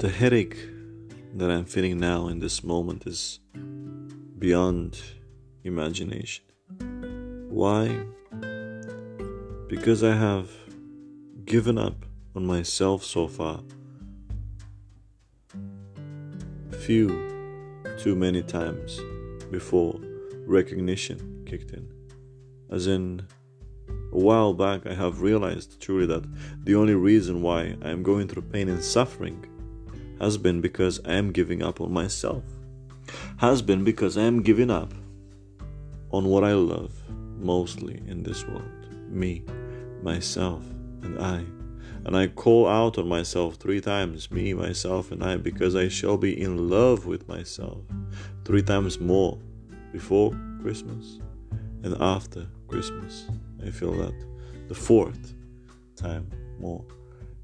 The headache that I'm feeling now in this moment is beyond imagination. Why? Because I have given up on myself so far. Few, too many times before recognition kicked in. As in, a while back, I have realized truly that the only reason why I am going through pain and suffering has been because I am giving up on myself, has been because I am giving up on what I love mostly in this world me, myself, and I. And I call out on myself three times, me, myself, and I, because I shall be in love with myself three times more before Christmas and after Christmas. I feel that the fourth time more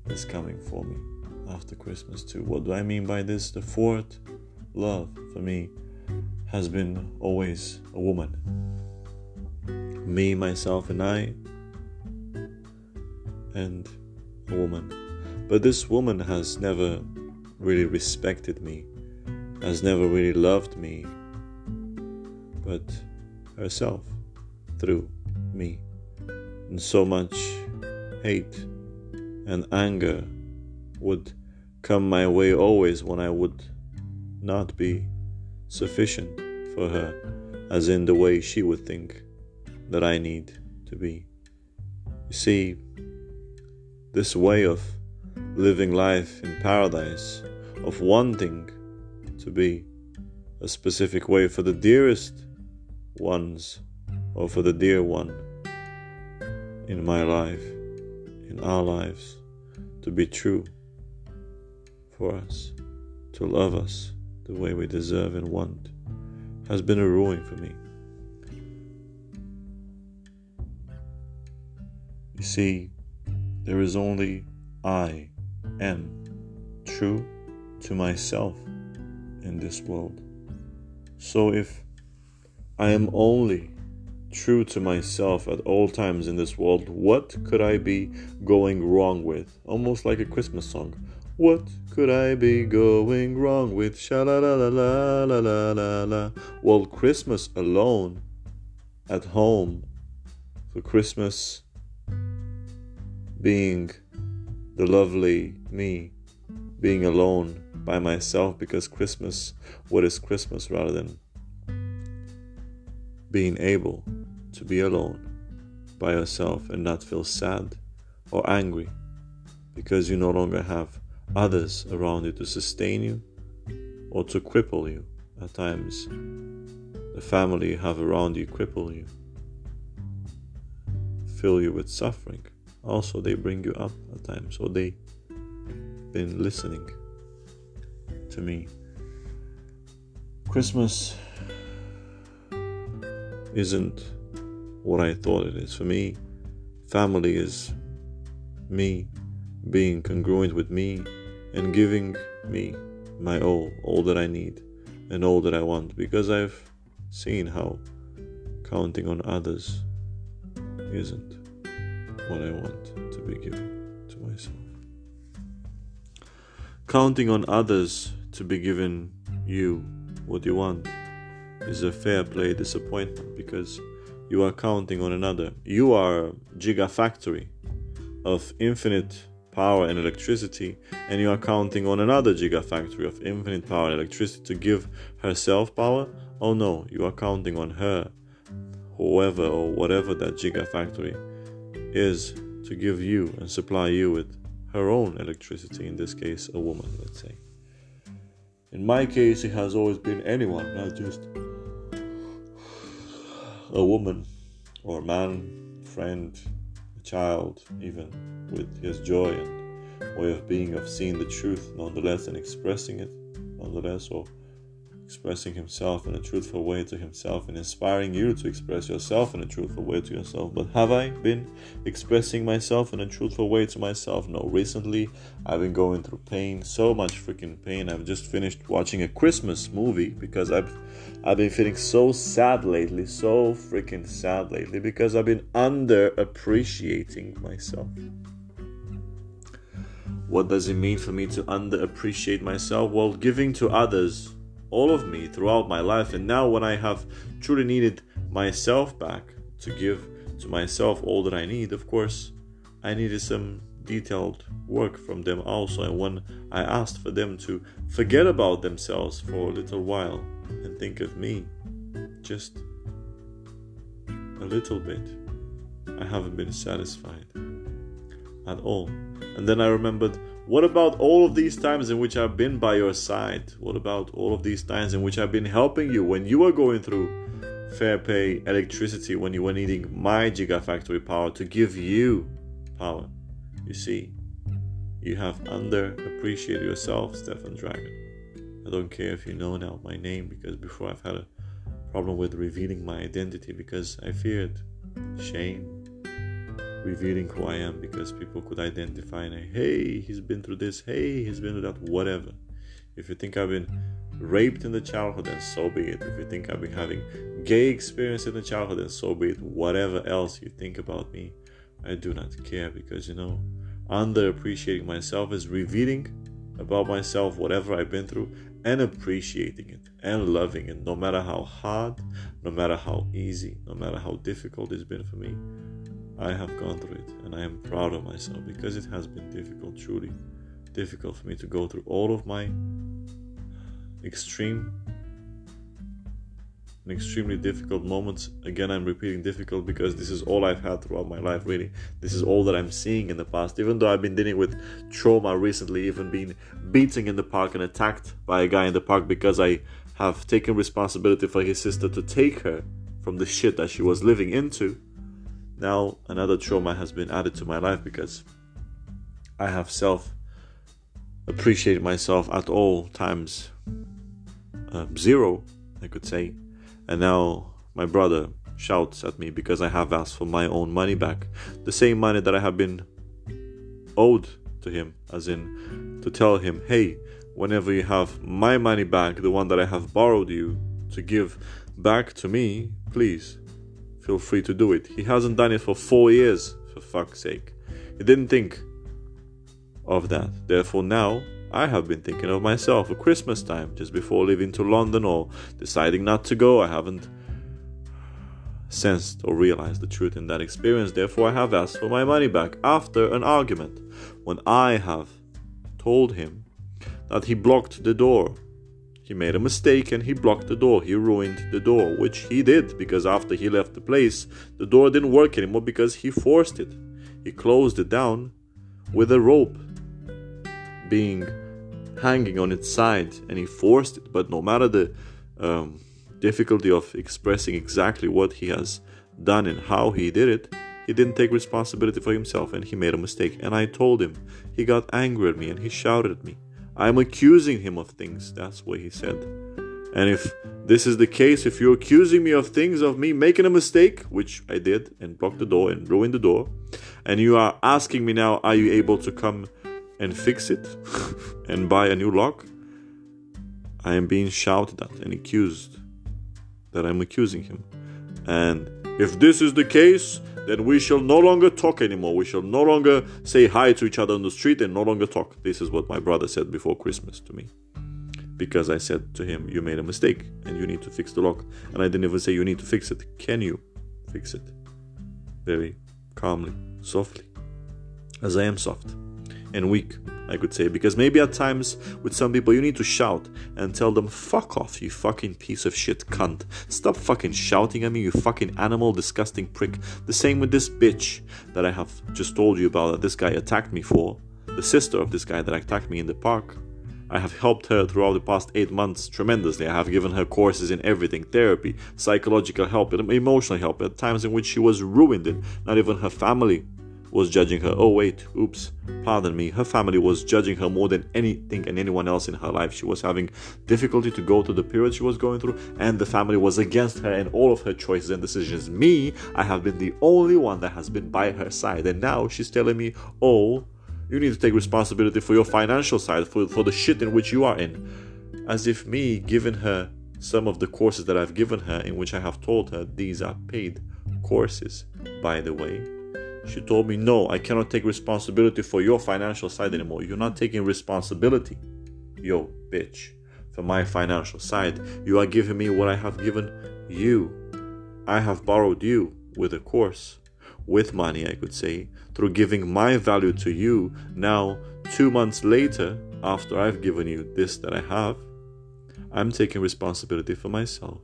is coming for me after Christmas too. What do I mean by this? The fourth love for me has been always a woman. Me, myself, and I, and a woman. But this woman has never really respected me, has never really loved me, but herself through me. And so much hate and anger would come my way always when I would not be sufficient for her, as in the way she would think that I need to be. You see, this way of living life in paradise, of wanting to be a specific way for the dearest ones or for the dear one in my life, in our lives, to be true for us, to love us the way we deserve and want, has been a ruin for me. You see, there is only I am true to myself in this world. So if I am only true to myself at all times in this world, what could I be going wrong with? Almost like a Christmas song. What could I be going wrong with? Sha la la la la la la la la. Well, Christmas alone, at home, for Christmas being the lovely me, being alone by myself because Christmas, what is Christmas rather than being able to be alone by yourself and not feel sad or angry because you no longer have others around you to sustain you or to cripple you. At times, the family you have around you cripple you, fill you with suffering. Also, they bring you up at times, or they've been listening to me. Christmas isn't what I thought it is. For me, family is me being congruent with me and giving me my all, all that I need and all that I want, because I've seen how counting on others isn't what I want to be given to myself. Counting on others to be given you what you want is a fair play disappointment because you are counting on another. You are a gigafactory of infinite power and electricity, and you are counting on another gigafactory of infinite power and electricity to give herself power. Oh no, you are counting on her, whoever or whatever that gigafactory is, to give you and supply you with her own electricity, in this case, a woman, let's say. In my case, it has always been anyone, not just a woman or man, friend, child, even with his joy and way of being, of seeing the truth nonetheless and expressing it nonetheless, or expressing himself in a truthful way to himself and inspiring you to express yourself in a truthful way to yourself. But have I been expressing myself in a truthful way to myself? No. Recently, I've been going through pain, so much freaking pain. I've just finished watching a Christmas movie because I've I've been feeling so sad lately, so freaking sad lately because I've been under appreciating myself. What does it mean for me to underappreciate myself? Well, giving to others all of me throughout my life, and now when I have truly needed myself back to give to myself all that I need, of course, I needed some detailed work from them also. And when I asked for them to forget about themselves for a little while and think of me, just a little bit, I haven't been satisfied at all. And then I remembered what about all of these times in which I've been by your side? What about all of these times in which I've been helping you when you were going through fair pay electricity, when you were needing my gigafactory power to give you power? You see, you have underappreciated yourself, Stefan Dragon. I don't care if you know now my name because before I've had a problem with revealing my identity because I feared shame revealing who I am because people could identify and hey, he's been through this, hey, he's been through that, whatever. If you think I've been raped in the childhood, then so be it. If you think I've been having gay experience in the childhood, then so be it. Whatever else you think about me, I do not care because you know, underappreciating myself is revealing about myself, whatever I've been through, and appreciating it and loving it, no matter how hard, no matter how easy, no matter how difficult it's been for me. I have gone through it and I am proud of myself because it has been difficult, truly difficult for me to go through all of my extreme and extremely difficult moments. Again, I'm repeating difficult because this is all I've had throughout my life, really. This is all that I'm seeing in the past. Even though I've been dealing with trauma recently, even being beaten in the park and attacked by a guy in the park because I have taken responsibility for his sister to take her from the shit that she was living into now another trauma has been added to my life because I have self appreciated myself at all times um, zero, I could say, and now my brother shouts at me because I have asked for my own money back, the same money that I have been owed to him, as in to tell him, hey, whenever you have my money back, the one that I have borrowed you to give back to me, please feel free to do it. He hasn't done it for four years, for fuck's sake. He didn't think of that. Therefore, now I have been thinking of myself at Christmas time, just before leaving to London or deciding not to go. I haven't sensed or realized the truth in that experience. Therefore, I have asked for my money back after an argument when I have told him that he blocked the door he made a mistake and he blocked the door. He ruined the door, which he did because after he left the place, the door didn't work anymore because he forced it. He closed it down with a rope being hanging on its side and he forced it. But no matter the um, difficulty of expressing exactly what he has done and how he did it, he didn't take responsibility for himself and he made a mistake. And I told him. He got angry at me and he shouted at me. I'm accusing him of things. That's what he said. And if this is the case, if you're accusing me of things, of me making a mistake, which I did, and blocked the door and ruined the door, and you are asking me now, are you able to come and fix it and buy a new lock? I am being shouted at and accused that I'm accusing him. And if this is the case, then we shall no longer talk anymore. We shall no longer say hi to each other on the street and no longer talk. This is what my brother said before Christmas to me. Because I said to him, You made a mistake and you need to fix the lock. And I didn't even say, You need to fix it. Can you fix it? Very calmly, softly, as I am soft and weak, I could say, because maybe at times with some people you need to shout and tell them, fuck off, you fucking piece of shit cunt. Stop fucking shouting at me, you fucking animal, disgusting prick. The same with this bitch that I have just told you about that this guy attacked me for, the sister of this guy that attacked me in the park. I have helped her throughout the past eight months tremendously. I have given her courses in everything therapy, psychological help, emotional help at times in which she was ruined, and not even her family was judging her. Oh, wait, oops, pardon me. Her family was judging her more than anything and anyone else in her life. She was having difficulty to go through the period she was going through, and the family was against her and all of her choices and decisions. Me, I have been the only one that has been by her side, and now she's telling me, oh, you need to take responsibility for your financial side, for, for the shit in which you are in. As if me giving her some of the courses that I've given her, in which I have told her these are paid courses, by the way She told me, No, I cannot take responsibility for your financial side anymore. You're not taking responsibility, yo, bitch, for my financial side. You are giving me what I have given you. I have borrowed you with a course, with money, I could say, through giving my value to you. Now, two months later, after I've given you this that I have, I'm taking responsibility for myself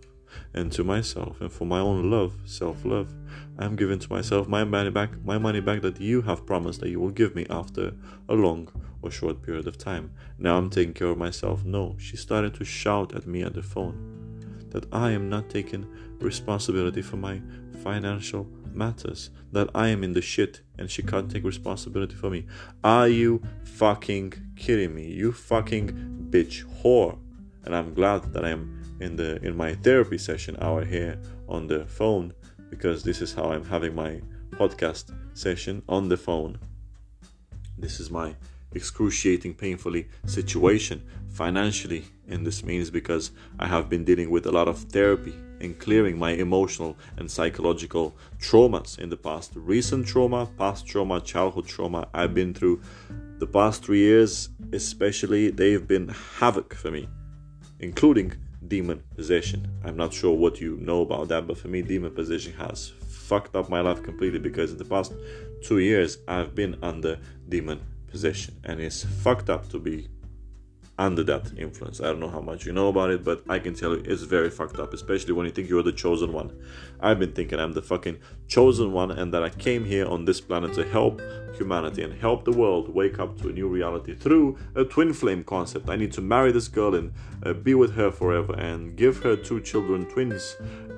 and to myself and for my own love, self-love. I'm giving to myself my money back, my money back that you have promised that you will give me after a long or short period of time. Now I'm taking care of myself. No, she started to shout at me at the phone that I am not taking responsibility for my financial matters, that I am in the shit and she can't take responsibility for me. Are you fucking kidding me? You fucking bitch whore. And I'm glad that I'm in the in my therapy session hour here on the phone because this is how I'm having my podcast session on the phone. This is my excruciating, painfully situation financially, and this means because I have been dealing with a lot of therapy and clearing my emotional and psychological traumas in the past. Recent trauma, past trauma, childhood trauma I've been through the past three years, especially, they've been havoc for me, including demon possession. I'm not sure what you know about that, but for me, demon possession has fucked up my life completely because in the past two years I've been under demon possession and it's fucked up to be under that influence. I don't know how much you know about it, but I can tell you it's very fucked up, especially when you think you're the chosen one. I've been thinking I'm the fucking chosen one and that I came here on this planet to help humanity and help the world wake up to a new reality through a twin flame concept. I need to marry this girl and uh, be with her forever and give her two children, twins.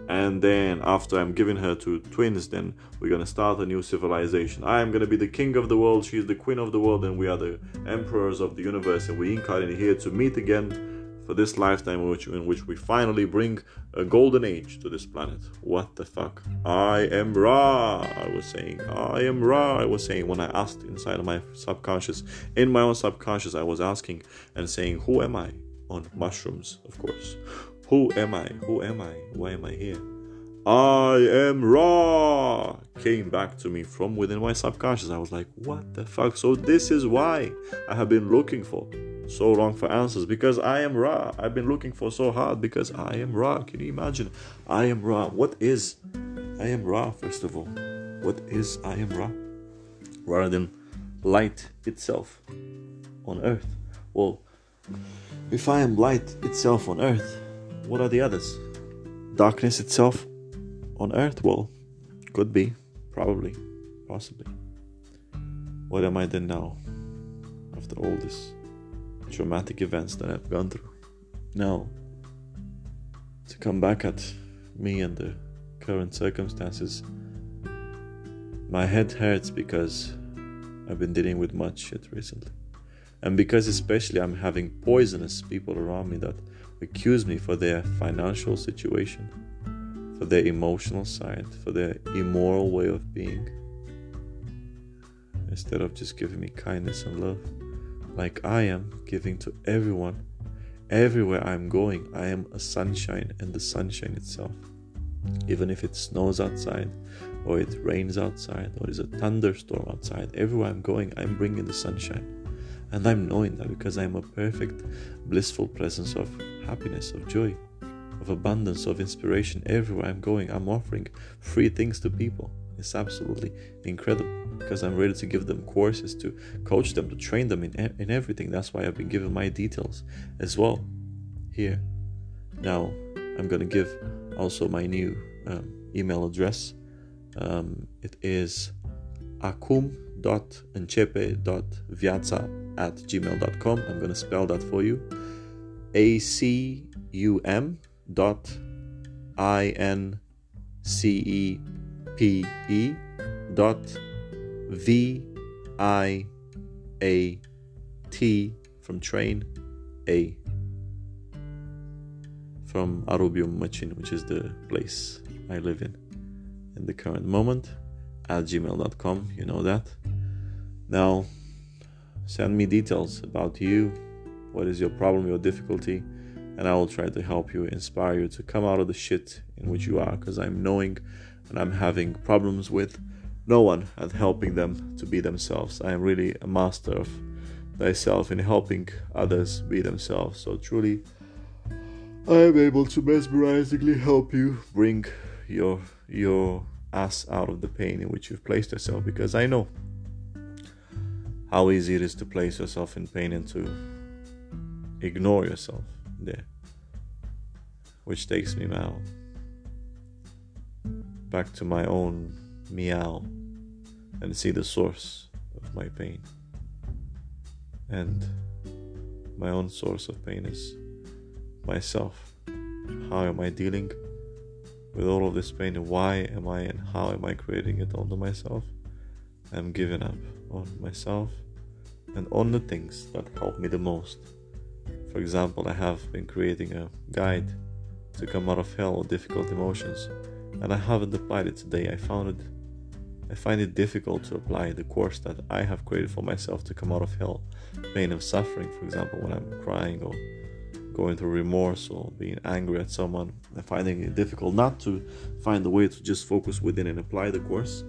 And then after I'm giving her to twins, then we're gonna start a new civilization. I am gonna be the king of the world, she's the queen of the world, and we are the emperors of the universe, and we incarnate here to meet again for this lifetime in which, in which we finally bring a golden age to this planet. What the fuck? I am Ra, I was saying. I am Ra, I was saying when I asked inside of my subconscious. In my own subconscious, I was asking and saying, Who am I? On mushrooms, of course. Who am I? Who am I? Why am I here? I am Ra came back to me from within my subconscious. I was like, what the fuck? So, this is why I have been looking for so long for answers because I am Ra. I've been looking for so hard because I am Ra. Can you imagine? I am Ra. What is I am Ra, first of all? What is I am Ra? Rather than light itself on earth. Well, if I am light itself on earth, what are the others? Darkness itself on earth? Well, could be, probably, possibly. What am I then now? After all this traumatic events that I've gone through. Now, to come back at me and the current circumstances, my head hurts because I've been dealing with much shit recently. And because, especially, I'm having poisonous people around me that accuse me for their financial situation, for their emotional side, for their immoral way of being, instead of just giving me kindness and love like I am giving to everyone. Everywhere I'm going, I am a sunshine and the sunshine itself. Even if it snows outside, or it rains outside, or there's a thunderstorm outside, everywhere I'm going, I'm bringing the sunshine. And I'm knowing that because I'm a perfect, blissful presence of happiness, of joy, of abundance, of inspiration. Everywhere I'm going, I'm offering free things to people. It's absolutely incredible because I'm ready to give them courses to coach them, to train them in, in everything. That's why I've been given my details as well here. Now, I'm going to give also my new um, email address. Um, it is acum.începe.viața at gmail.com. I'm going to spell that for you. A C U M dot I N C E P E dot V I A T from train A from Arubium Machin, which is the place I live in in the current moment at gmail.com. You know that. Now, send me details about you. What is your problem, your difficulty? And I will try to help you, inspire you to come out of the shit in which you are, because I'm knowing and I'm having problems with no one at helping them to be themselves. I am really a master of thyself in helping others be themselves. So truly, I am able to mesmerizingly help you bring your your ass out of the pain in which you've placed yourself because I know how easy it is to place yourself in pain and to ignore yourself there. Which takes me now back to my own meow and see the source of my pain. And my own source of pain is myself. How am I dealing with all of this pain why am I and how am I creating it onto myself? I'm giving up on myself and on the things that help me the most. For example, I have been creating a guide to come out of hell or difficult emotions, and I haven't applied it today. I found it I find it difficult to apply the course that I have created for myself to come out of hell, pain and suffering, for example, when I'm crying or going through remorse or being angry at someone. I'm finding it difficult not to find a way to just focus within and apply the course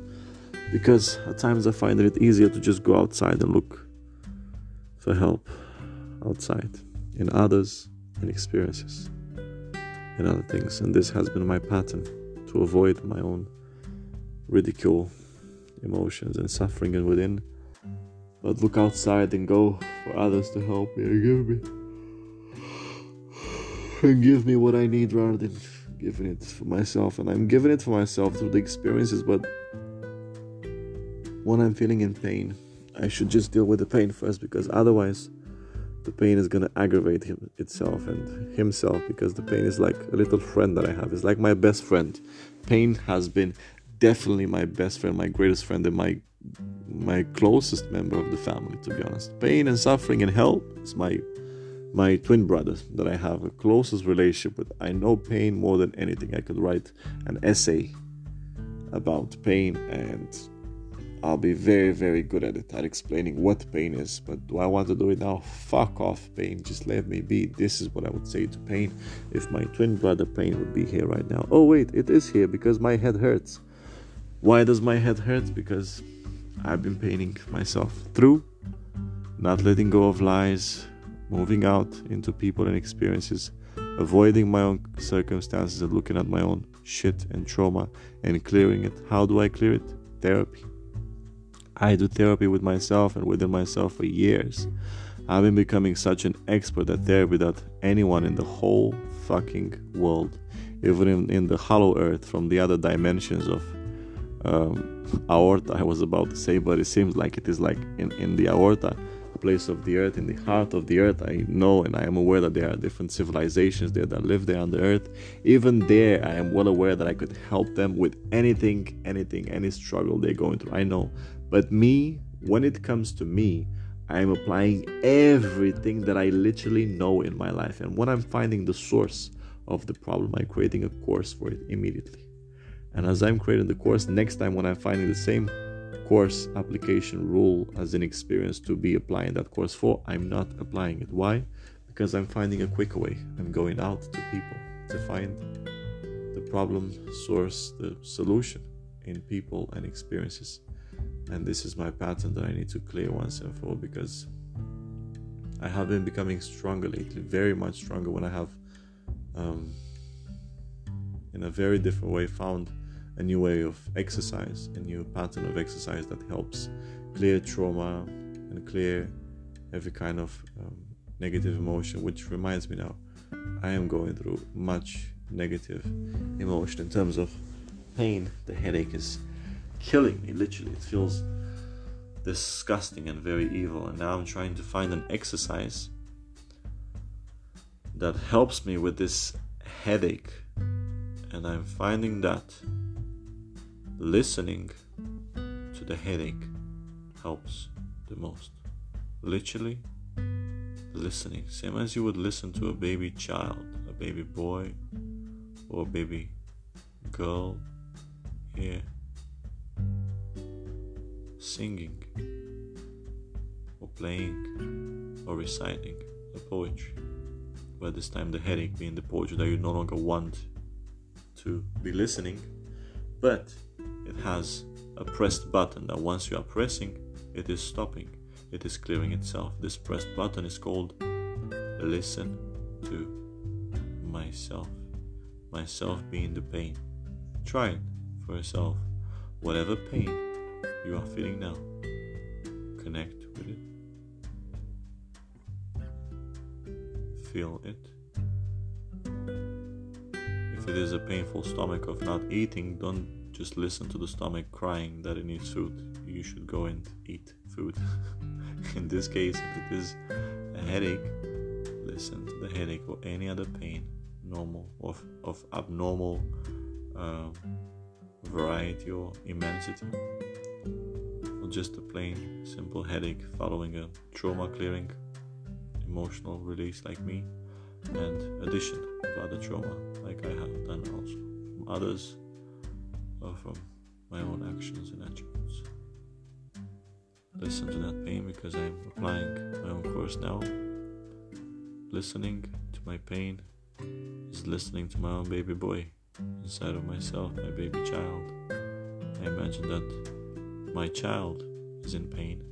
because at times I find it easier to just go outside and look for help outside in others and experiences and other things. And this has been my pattern to avoid my own ridicule, emotions, and suffering and within. But look outside and go for others to help me and give me and give me what I need rather than giving it for myself. And I'm giving it for myself through the experiences, but when I'm feeling in pain, I should just deal with the pain first because otherwise the pain is gonna aggravate him itself and himself because the pain is like a little friend that I have. It's like my best friend. Pain has been definitely my best friend, my greatest friend, and my my closest member of the family. To be honest, pain and suffering and hell is my my twin brother that I have a closest relationship with. I know pain more than anything. I could write an essay about pain and I'll be very, very good at it, at explaining what pain is. But do I want to do it now? Fuck off, pain. Just let me be. This is what I would say to pain if my twin brother pain would be here right now. Oh, wait, it is here because my head hurts. Why does my head hurt? Because I've been paining myself through not letting go of lies, moving out into people and experiences, avoiding my own circumstances and looking at my own shit and trauma and clearing it. How do I clear it? Therapy. I do therapy with myself and within myself for years. I've been becoming such an expert at therapy that anyone in the whole fucking world, even in, in the hollow earth from the other dimensions of um, aorta, I was about to say, but it seems like it is like in, in the aorta, place of the earth, in the heart of the earth. I know and I am aware that there are different civilizations there that live there on the earth. Even there, I am well aware that I could help them with anything, anything, any struggle they're going through. I know. But me, when it comes to me, I am applying everything that I literally know in my life. And when I'm finding the source of the problem, I'm creating a course for it immediately. And as I'm creating the course, next time when I'm finding the same course application rule as an experience to be applying that course for, I'm not applying it. Why? Because I'm finding a quicker way. I'm going out to people to find the problem, source, the solution in people and experiences. And this is my pattern that I need to clear once and for all because I have been becoming stronger lately, very much stronger when I have, um, in a very different way, found a new way of exercise, a new pattern of exercise that helps clear trauma and clear every kind of um, negative emotion. Which reminds me now, I am going through much negative emotion in terms of pain. The headache is killing me, literally. It feels disgusting and very evil. And now I'm trying to find an exercise that helps me with this headache. And I'm finding that listening to the headache helps the most. Literally, listening. Same as you would listen to a baby child, a baby boy, or a baby girl here singing or playing or reciting a poetry. But this time, the headache being the poetry that you no longer want to be listening, but it has a pressed button that once you are pressing, it is stopping, it is clearing itself. This pressed button is called listen to myself. Myself being the pain. Try it for yourself. Whatever pain you are feeling now, connect with it. Feel it. If it is a painful stomach of not eating, don't just listen to the stomach crying that it needs food. You should go and eat food. In this case, if it is a headache, listen to the headache or any other pain, normal or of abnormal um, variety or immensity, or just a plain simple headache following a trauma clearing, emotional release like me, and addition of other trauma like I have done also from others or from my own actions and attributes. Listen to that pain because I'm applying my own course now. Listening to my pain is listening to my own baby boy inside of myself, my baby child. I imagine that my child is in pain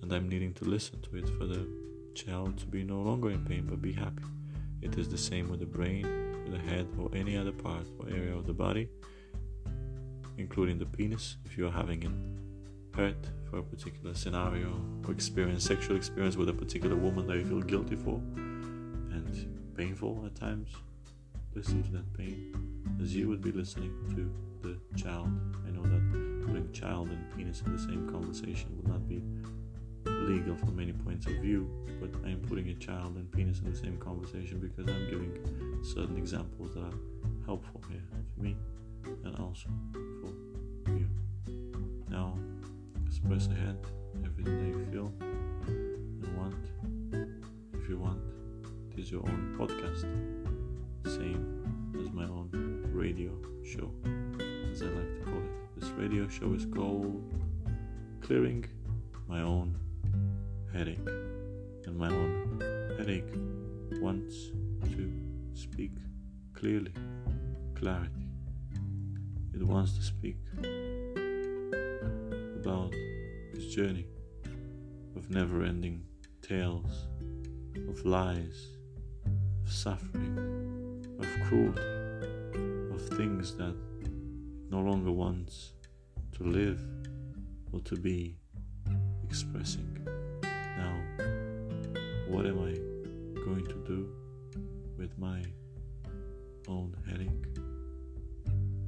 and I'm needing to listen to it for the child to be no longer in pain but be happy. It is the same with the brain, with the head, or any other part or area of the body, including the penis if you are having it hurt for a particular scenario or experience, sexual experience with a particular woman that you feel guilty for and painful at times. Listen to that pain as you would be listening to the child. I know that putting child and penis in the same conversation would not be legal from many points of view, but I am putting a child and penis in the same conversation because I'm giving certain examples that are helpful here for me and also for you. Now, express ahead everything that you feel and want. If you want, it is your own podcast, same as my own radio show, radio show is called Clearing My Own Headache, and my own headache wants to speak clearly, clarity. It wants to speak about its journey of never ending tales of lies, of suffering, of cruelty, of things that no longer wants to live or to be expressing. Now, what am I going to do with my own headache?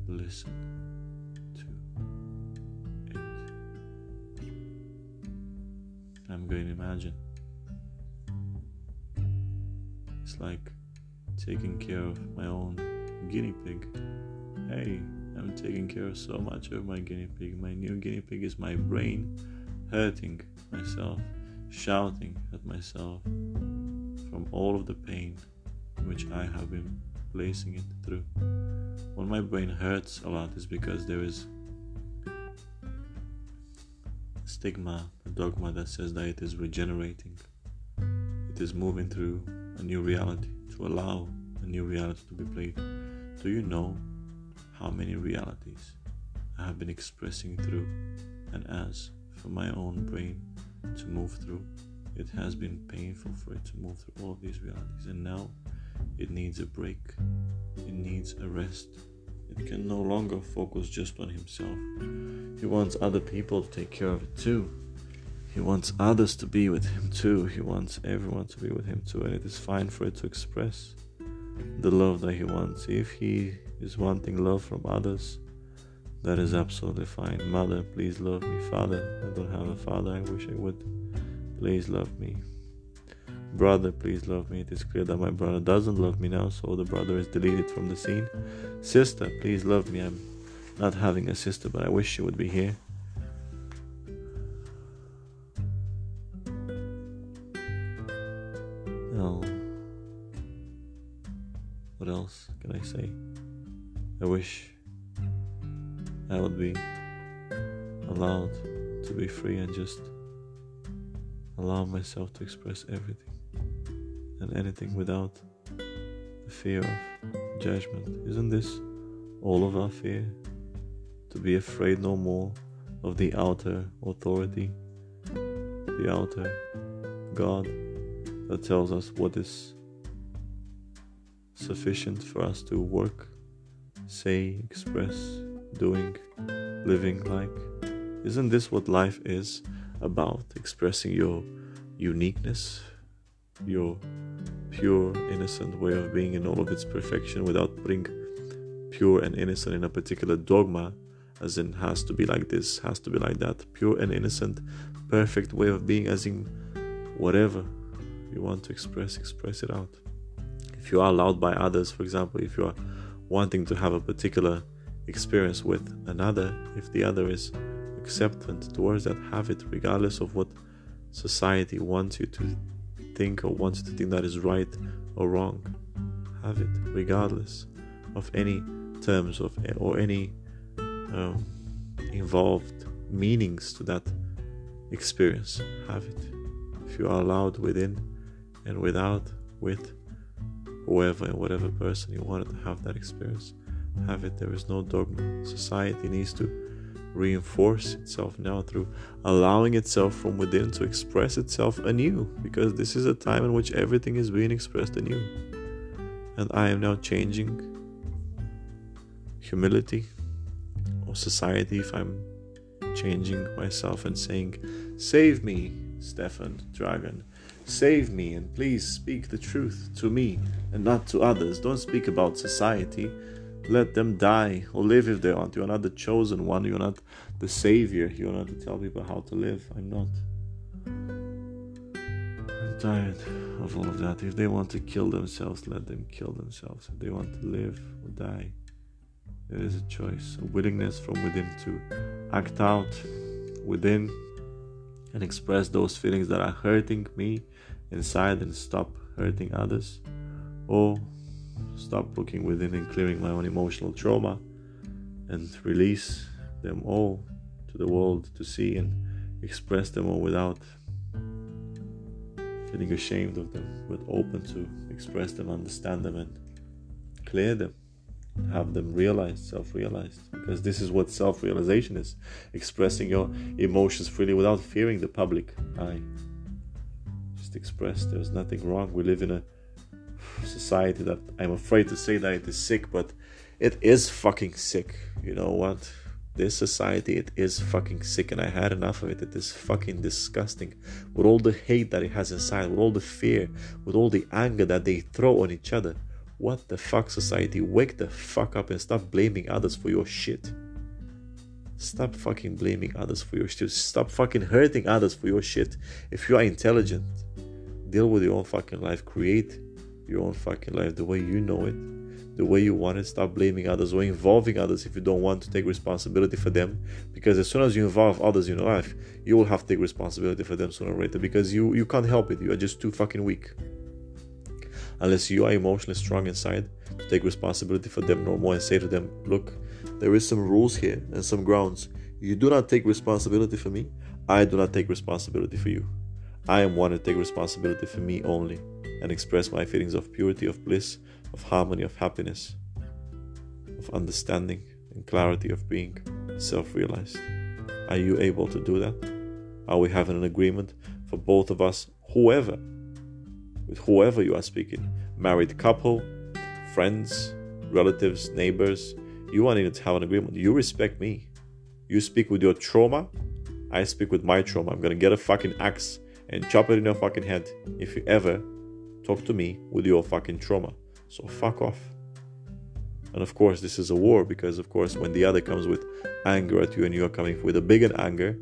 Listen to it. I'm going to imagine. It's like taking care of my own guinea pig. Hey, I'm taking care of so much of my guinea pig. My new guinea pig is my brain hurting myself, shouting at myself from all of the pain which I have been placing it through. When my brain hurts a lot is because there is stigma, a dogma that says that it is regenerating. It is moving through a new reality to allow a new reality to be played. Do you know how many realities I have been expressing through and as for my own brain to move through? It has been painful for it to move through all of these realities, and now it needs a break, it needs a rest. It can no longer focus just on himself. He wants other people to take care of it too. He wants others to be with him too. He wants everyone to be with him too, and it is fine for it to express the love that he wants. If he is wanting love from others, that is absolutely fine. Mother, please love me. Father, I don't have a father. I wish I would. Please love me. Brother, please love me. It is clear that my brother doesn't love me now, so the brother is deleted from the scene. Sister, please love me. I'm not having a sister, but I wish she would be here. Oh. What else can I say? I wish I would be allowed to be free and just allow myself to express everything and anything without the fear of judgment. Isn't this all of our fear? To be afraid no more of the outer authority, the outer God that tells us what is sufficient for us to work, say, express, doing, living like. Isn't this what life is about? Expressing your uniqueness, your pure, innocent way of being in all of its perfection without putting pure and innocent in a particular dogma, as in has to be like this, has to be like that. Pure and innocent, perfect way of being, as in whatever you want to express, express it out. If you are allowed by others, for example, if you are wanting to have a particular experience with another, if the other is acceptant towards that, have it regardless of what society wants you to think or wants you to think that is right or wrong. Have it regardless of any terms of or any um, involved meanings to that experience. Have it. If you are allowed within and without, with whoever and whatever person you wanted to have that experience, have it. There is no dogma. Society needs to reinforce itself now through allowing itself from within to express itself anew because this is a time in which everything is being expressed anew. And I am now changing humility or society if I'm changing myself and saying, Save me, Stefan Dragon. Save me and please speak the truth to me and not to others. Don't speak about society let them die or live if they want. You're not the chosen one. You're not the savior. You're not to tell people how to live. I'm not. I'm tired of all of that. If they want to kill themselves, let them kill themselves. If they want to live or die, there is a choice, a willingness from within to act out within and express those feelings that are hurting me inside and stop hurting others. Or stop looking within and clearing my own emotional trauma and release them all to the world to see and express them all without feeling ashamed of them, but open to express them, understand them, and clear them, have them realized, self realized. Because this is what self realization is expressing your emotions freely without fearing the public eye. Just express, there's nothing wrong. We live in a society that I'm afraid to say that it is sick, but it is fucking sick. You know what? This society, it is fucking sick, and I had enough of it. It is fucking disgusting. With all the hate that it has inside, with all the fear, with all the anger that they throw on each other. What the fuck, society? Wake the fuck up and stop blaming others for your shit. Stop fucking blaming others for your shit. Stop fucking hurting others for your shit. If you are intelligent, deal with your own fucking life. Create your own fucking life the way you know it, the way you want it. Stop blaming others or involving others if you don't want to take responsibility for them. Because as soon as you involve others in your life, you will have to take responsibility for them sooner or later because you, you can't help it. You are just too fucking weak. Unless you are emotionally strong inside to take responsibility for them no more and say to them, look, there is some rules here and some grounds. You do not take responsibility for me. I do not take responsibility for you. I am one to take responsibility for me only and express my feelings of purity, of bliss, of harmony, of happiness, of understanding and clarity of being self realized. Are you able to do that? Are we having an agreement for both of us, whoever, with whoever you are speaking, married couple, friends, relatives, neighbors, you are needing to have an agreement. You respect me. You speak with your trauma, I speak with my trauma. I'm gonna get a fucking axe and chop it in your fucking head if you ever talk to me with your fucking trauma. So fuck off. And of course, this is a war because, of course, when the other comes with anger at you and you're coming with a bigger anger,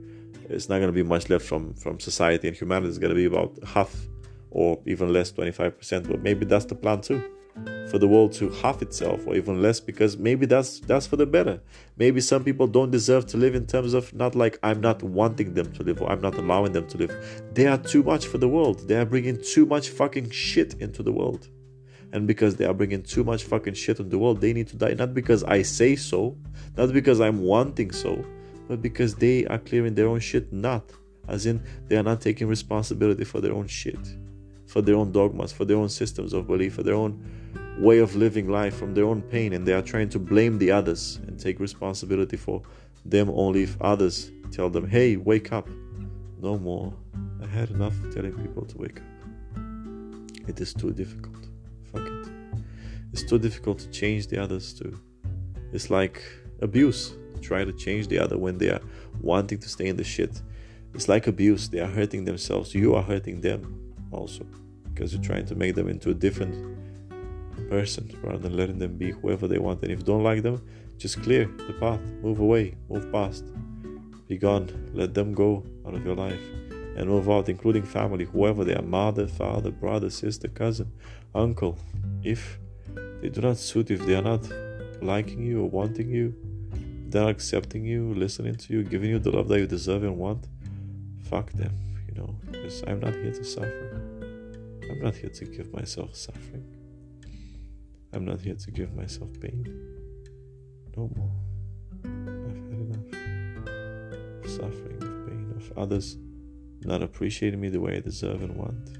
it's not going to be much left from, from society and humanity. It's going to be about half or even less, 25%. But maybe that's the plan too for the world to half itself or even less because maybe that's that's for the better. Maybe some people don't deserve to live in terms of not like i'm not wanting them to live or i'm not allowing them to live. They are too much for the world. They are bringing too much fucking shit into the world. And because they are bringing too much fucking shit into the world they need to die. Not because i say so not because i'm wanting so but because they are clearing their own shit not. As in they are not taking responsibility for their own shit for their own dogmas for their own systems of belief for their own way of living life from their own pain and they are trying to blame the others and take responsibility for them only if others tell them, hey, wake up. No more. I had enough telling people to wake up. It is too difficult. Fuck it. It's too difficult to change the others too. It's like abuse. Try to change the other when they are wanting to stay in the shit. It's like abuse. They are hurting themselves. You are hurting them also because you're trying to make them into a different person rather than letting them be whoever they want. And if you don't like them, just clear the path, move away, move past, be gone, let them go out of your life and move out, including family, whoever they are mother, father, brother, sister, cousin, uncle. If they do not suit, if they are not liking you or wanting you, they're not accepting you, listening to you, giving you the love that you deserve and want, fuck them, you know, because I'm not here to suffer. I'm not here to give myself suffering. I'm not here to give myself pain. No more. I've had enough of suffering, of pain, of others not appreciating me the way I deserve and want.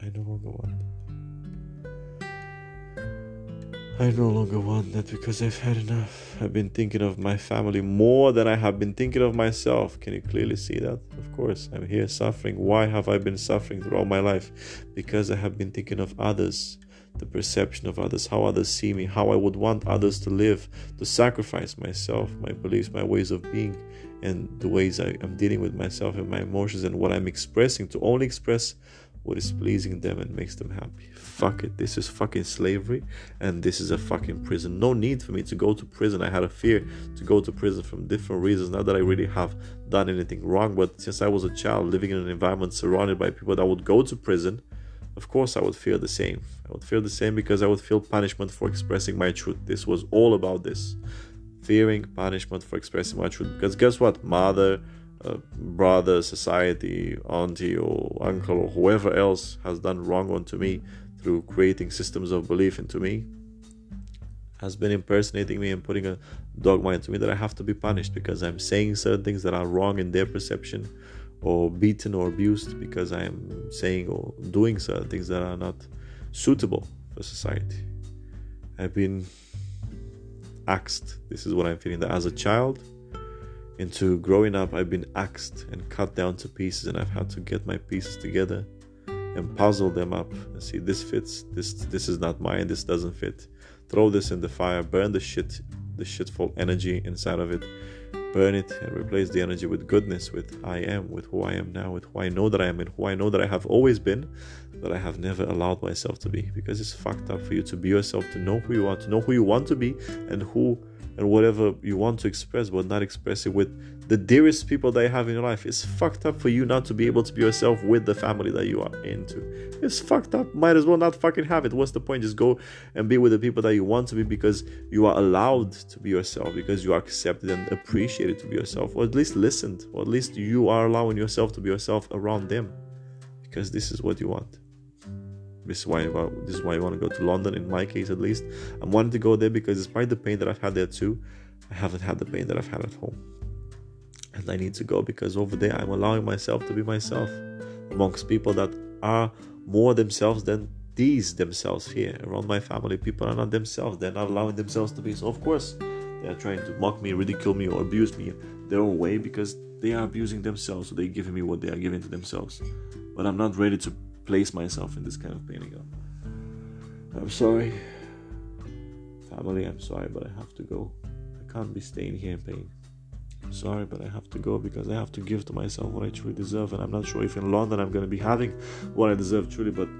I no longer want I no longer want that because I've had enough. I've been thinking of my family more than I have been thinking of myself. Can you clearly see that? Of course, I'm here suffering. Why have I been suffering throughout my life? Because I have been thinking of others, the perception of others, how others see me, how I would want others to live, to sacrifice myself, my beliefs, my ways of being, and the ways I, am dealing with myself and my emotions and what I'm expressing to only express what is pleasing them and makes them happy. Fuck it. This is fucking slavery and this is a fucking prison. No need for me to go to prison. I had a fear to go to prison from different reasons. Not that I really have done anything wrong, but since I was a child living in an environment surrounded by people that would go to prison, of course I would feel the same. I would feel the same because I would feel punishment for expressing my truth. This was all about this. Fearing punishment for expressing my truth. Because guess what? Mother, uh, brother, society, auntie, or uncle, or whoever else has done wrong unto me through creating systems of belief into me has been impersonating me and putting a dogma into me that I have to be punished because I'm saying certain things that are wrong in their perception, or beaten or abused because I am saying or doing certain things that are not suitable for society. I've been axed. This is what I'm feeling that as a child, into growing up, I've been axed and cut down to pieces, and I've had to get my pieces together and puzzle them up and see this fits, this this is not mine, this doesn't fit. Throw this in the fire, burn the shit, the shitful energy inside of it, burn it and replace the energy with goodness, with I am, with who I am now, with who I know that I am, and who I know that I have always been, that I have never allowed myself to be. Because it's fucked up for you to be yourself, to know who you are, to know who you want to be, and who and whatever you want to express, but not express it with the dearest people that you have in your life. It's fucked up for you not to be able to be yourself with the family that you are into. It's fucked up. Might as well not fucking have it. What's the point? Just go and be with the people that you want to be because you are allowed to be yourself, because you are accepted and appreciated to be yourself, or at least listened, or at least you are allowing yourself to be yourself around them because this is what you want. This is why this is why I want to go to London. In my case, at least, I'm wanting to go there because despite the pain that I've had there too, I haven't had the pain that I've had at home, and I need to go because over there I'm allowing myself to be myself amongst people that are more themselves than these themselves here around my family. People are not themselves; they're not allowing themselves to be. So of course, they are trying to mock me, ridicule me, or abuse me their own way because they are abusing themselves. So they're giving me what they are giving to themselves. But I'm not ready to place myself in this kind of pain again. I'm sorry. Family, I'm sorry, but I have to go. I can't be staying here in pain. I'm sorry, but I have to go because I have to give to myself what I truly deserve. And I'm not sure if in London I'm going to be having what I deserve truly, but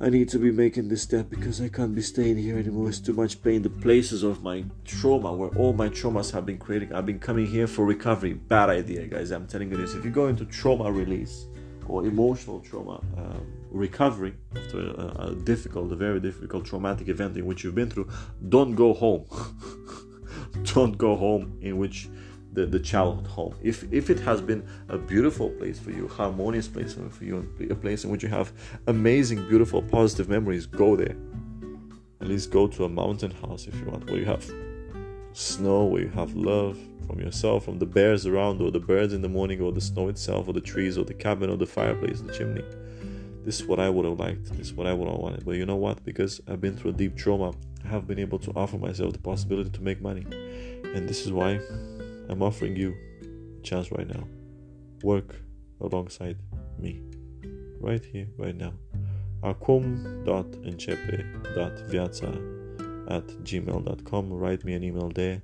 I need to be making this step because I can't be staying here anymore. It's too much pain. The places of my trauma, where all my traumas have been creating, I've been coming here for recovery. Bad idea, guys. I'm telling you this. If you go into trauma release, or emotional trauma um, recovery after a, a, difficult, a very difficult traumatic event in which you've been through, don't go home. don't go home in which the, the childhood home. If if it has been a beautiful place for you, harmonious place for you, a place in which you have amazing, beautiful, positive memories, go there. At least go to a mountain house if you want, where you have snow, where you have love, from yourself, from the bears around, or the birds in the morning, or the snow itself, or the trees, or the cabin, or the fireplace, the chimney. This is what I would have liked. This is what I would have wanted. But you know what? Because I've been through a deep trauma, I have been able to offer myself the possibility to make money. And this is why I'm offering you a chance right now. Work alongside me. Right here, right now. acum.începe.viața at gmail.com. Write me an email there.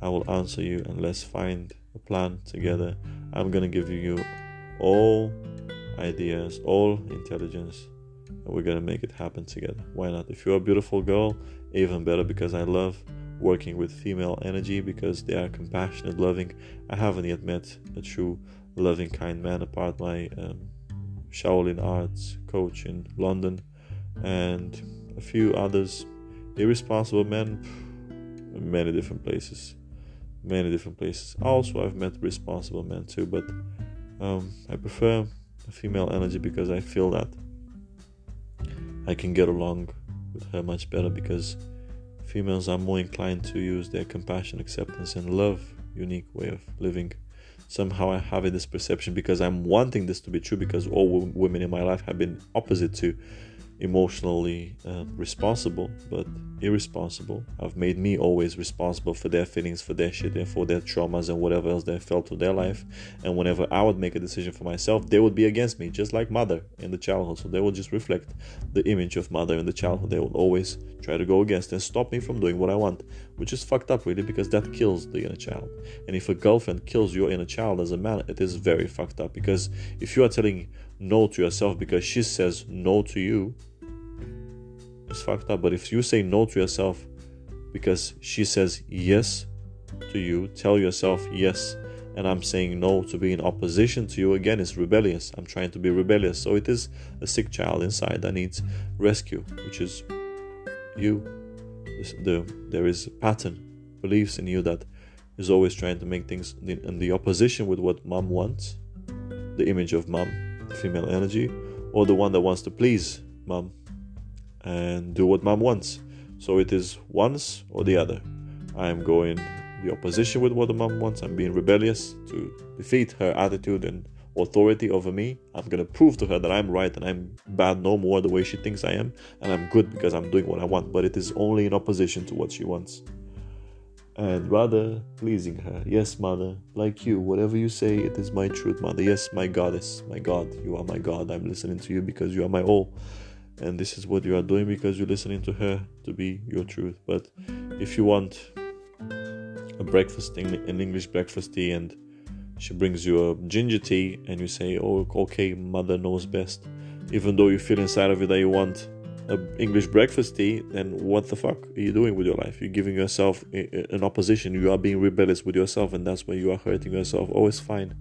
I will answer you and let's find a plan together. I'm gonna give you all ideas, all intelligence, and we're gonna make it happen together. Why not? If you're a beautiful girl, even better because I love working with female energy because they are compassionate, loving. I haven't yet met a true loving, kind man apart my um, Shaolin arts coach in London and a few others irresponsible men in many different places many different places. Also i've met responsible men too but um, i prefer female energy because i feel that i can get along with her much better because females are more inclined to use their compassion acceptance and love unique way of living. Somehow I have this perception because I'm wanting this to be true because all women in my life have been opposite to emotionally uh, responsible but irresponsible. Have made me always responsible for their feelings for their shit and for their traumas and whatever else they felt to their life. And whenever i would make a decision for myself they would be against me just like mother in the childhood. So they would just reflect the image of mother in the childhood. They would always try to go against and stop me from doing what i want which is fucked up really because that kills the inner child. And if a girlfriend kills your inner child as a man it is very fucked up because if you are telling no to yourself because she says no to you it's fucked up. But if you say no to yourself because she says yes to you, tell yourself yes, and I'm saying no to be in opposition to you, again, it's rebellious. I'm trying to be rebellious. So it is a sick child inside that needs rescue, which is you. The, there is a pattern, beliefs in you that is always trying to make things in the opposition with what mom wants, the image of mom, female energy, or the one that wants to please mom, and do what mom wants. So it is once or the other. I am going the opposition with what the mom wants. I'm being rebellious to defeat her attitude and authority over me. I'm gonna prove to her that I'm right and I'm bad no more the way she thinks I am, and I'm good because I'm doing what I want. But it is only in opposition to what she wants. And rather pleasing her. Yes, mother, like you, whatever you say, it is my truth, mother. Yes, my goddess, my God, you are my God. I'm listening to you because you are my all and this is what you are doing because you're listening to her to be your truth. But if you want a breakfast an English breakfast tea, and she brings you a ginger tea, and you say, "Oh, okay, mother knows best," even though you feel inside of you that you want English breakfast tea, then what the fuck are you doing with your life? You're giving yourself an opposition. You are being rebellious with yourself, and that's why you are hurting yourself. Oh, it's fine.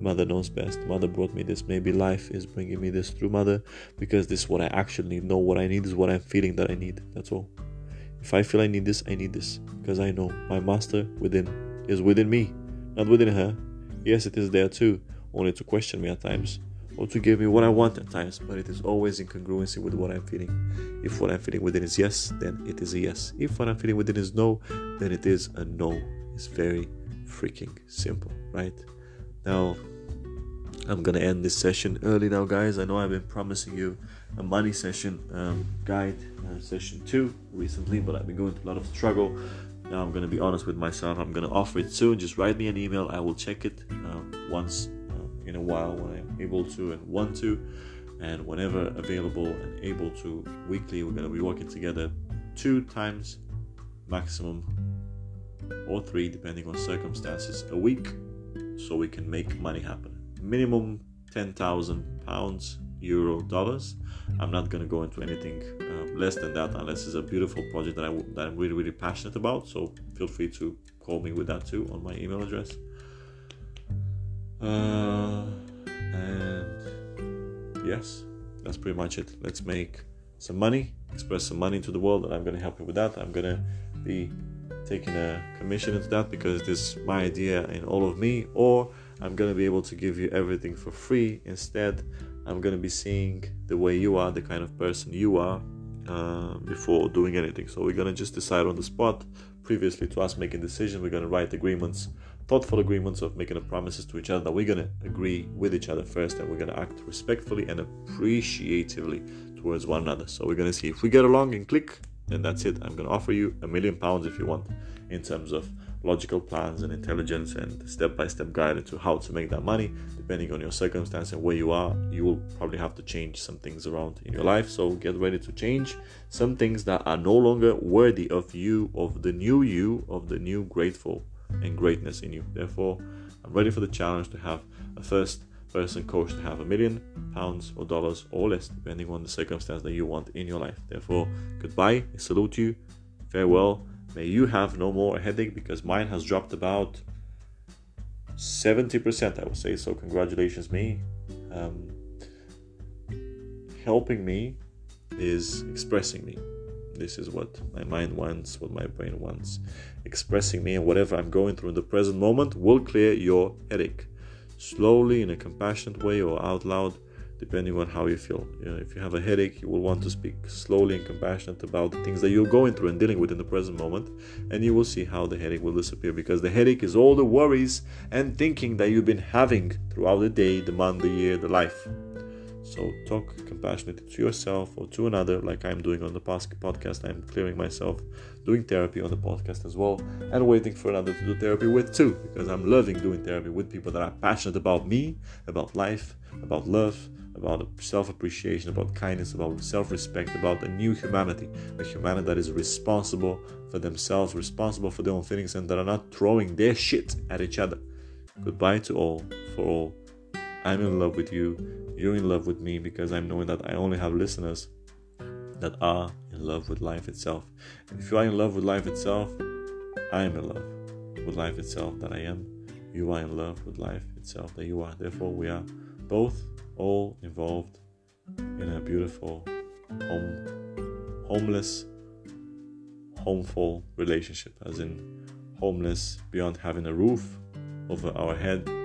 Mother knows best. Mother brought me this. Maybe life is bringing me this through mother because this is what I actually need. No, what I need is what I'm feeling that I need. That's all. If I feel I need this, I need this because I know my master within is within me, not within her. Yes, it is there too, only to question me at times or to give me what I want at times, but it is always in congruency with what I'm feeling. If what I'm feeling within is yes, then it is a yes. If what I'm feeling within is no, then it is a no. It's very freaking simple, right? Now, I'm gonna end this session early now, guys. I know I've been promising you a money session um, guide, uh, session two recently, but I've been going through a lot of struggle. Now I'm gonna be honest with myself. I'm gonna offer it soon. Just write me an email. I will check it uh, once uh, in a while when I'm able to and want to, and whenever available and able to. Weekly, we're gonna be working together two times maximum, or three depending on circumstances a week, so we can make money happen minimum 10,000 pounds, euro, dollars. I'm not going to go into anything uh, less than that unless it's a beautiful project that, I w- that I'm really, really passionate about. So feel free to call me with that too on my email address. Uh, and yes, that's pretty much it. Let's make some money, express some money to the world, and I'm going to help you with that. I'm going to be taking a commission into that because this is my idea and all of me, or I'm going to be able to give you everything for free. Instead, I'm going to be seeing the way you are, the kind of person you are, uh, before doing anything. So we're going to just decide on the spot. Previously to us making decisions, we're going to write agreements, thoughtful agreements of making promises to each other that we're going to agree with each other first and we're going to act respectfully and appreciatively towards one another. So we're going to see if we get along and click, then that's it. I'm going to offer you a million pounds if you want in terms of logical plans and intelligence and step by step guide to how to make that money. Depending on your circumstance and where you are, you will probably have to change some things around in your life. So get ready to change some things that are no longer worthy of you, of the new you, of the new grateful and greatness in you. Therefore, I'm ready for the challenge to have a first person coach to have a million pounds or dollars or less, depending on the circumstance that you want in your life. Therefore, goodbye, I salute you, farewell. May you have no more headache because mine has dropped about 70%, I would say. So, congratulations, me. Um, helping me is expressing me. This is what my mind wants, what my brain wants. Expressing me and whatever I'm going through in the present moment will clear your headache. Slowly in a compassionate way or out loud depending on how you feel. You know, if you have a headache you will want to speak slowly and compassionate about the things that you're going through and dealing with in the present moment and you will see how the headache will disappear because the headache is all the worries and thinking that you've been having throughout the day the month the year the life so talk compassionately to yourself or to another, like I'm doing on the podcast. I'm clearing myself, doing therapy on the podcast as well, and waiting for another to do therapy with too, because I'm loving doing therapy with people that are passionate about me, about life, about love, about self appreciation, about kindness, about self respect, about a new humanity, a humanity that is responsible for themselves, responsible for their own feelings, and that are not throwing their shit at each other. Goodbye to all, for all. I'm in love with you you're in love with me because I'm knowing that I only have listeners that are in love with life itself. And if you are in love with life itself, I am in love with life itself that I am. You are in love with life itself that you are. Therefore, we are both all involved in a beautiful home, homeless, homeful relationship, as in homeless beyond having a roof over our head.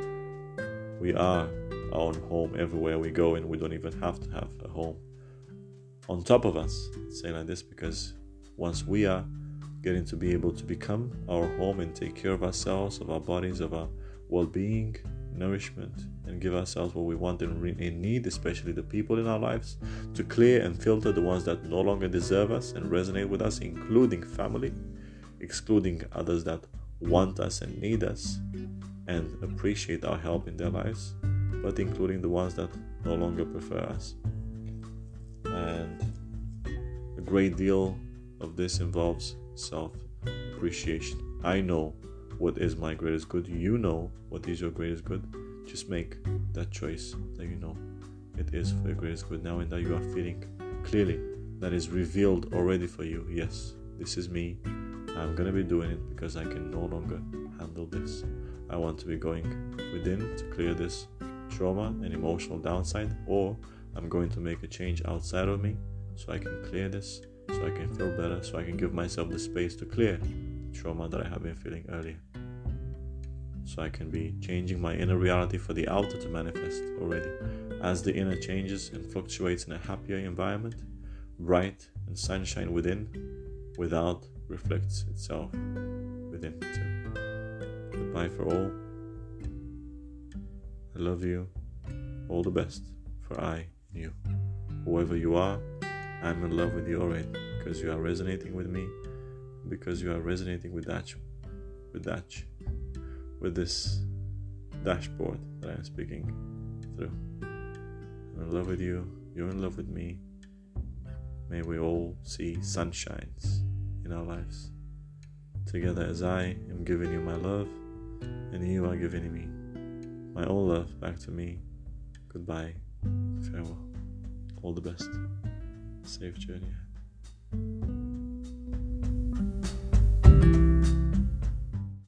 We are our own home everywhere we go, and we don't even have to have a home on top of us. Say like this because once we are getting to be able to become our home and take care of ourselves, of our bodies, of our well being, nourishment, and give ourselves what we want and need, especially the people in our lives, to clear and filter the ones that no longer deserve us and resonate with us, including family, excluding others that want us and need us and appreciate our help in their lives but including the ones that no longer prefer us. And a great deal of this involves self appreciation. I know what is my greatest good. You know what is your greatest good. Just make that choice that you know it is for your greatest good now and that you are feeling clearly that is revealed already for you. Yes, this is me. I'm gonna be doing it because I can no longer handle this. I want to be going within to clear this trauma and emotional downside, or I'm going to make a change outside of me so I can clear this, so I can feel better, so I can give myself the space to clear trauma that I have been feeling earlier. So I can be changing my inner reality for the outer to manifest already. As the inner changes and fluctuates in a happier environment, bright and sunshine within, without reflects itself within too. Goodbye for all. I love you. All the best for I and you. Whoever you are, I'm in love with you already because you are resonating with me, because you are resonating with that, with that, with this dashboard that I'm speaking through. I'm in love with you. You're in love with me. May we all see sunshines in our lives. Together, as I am giving you my love, and you are giving me my own love back to me. Goodbye. Farewell. All the best. Safe journey.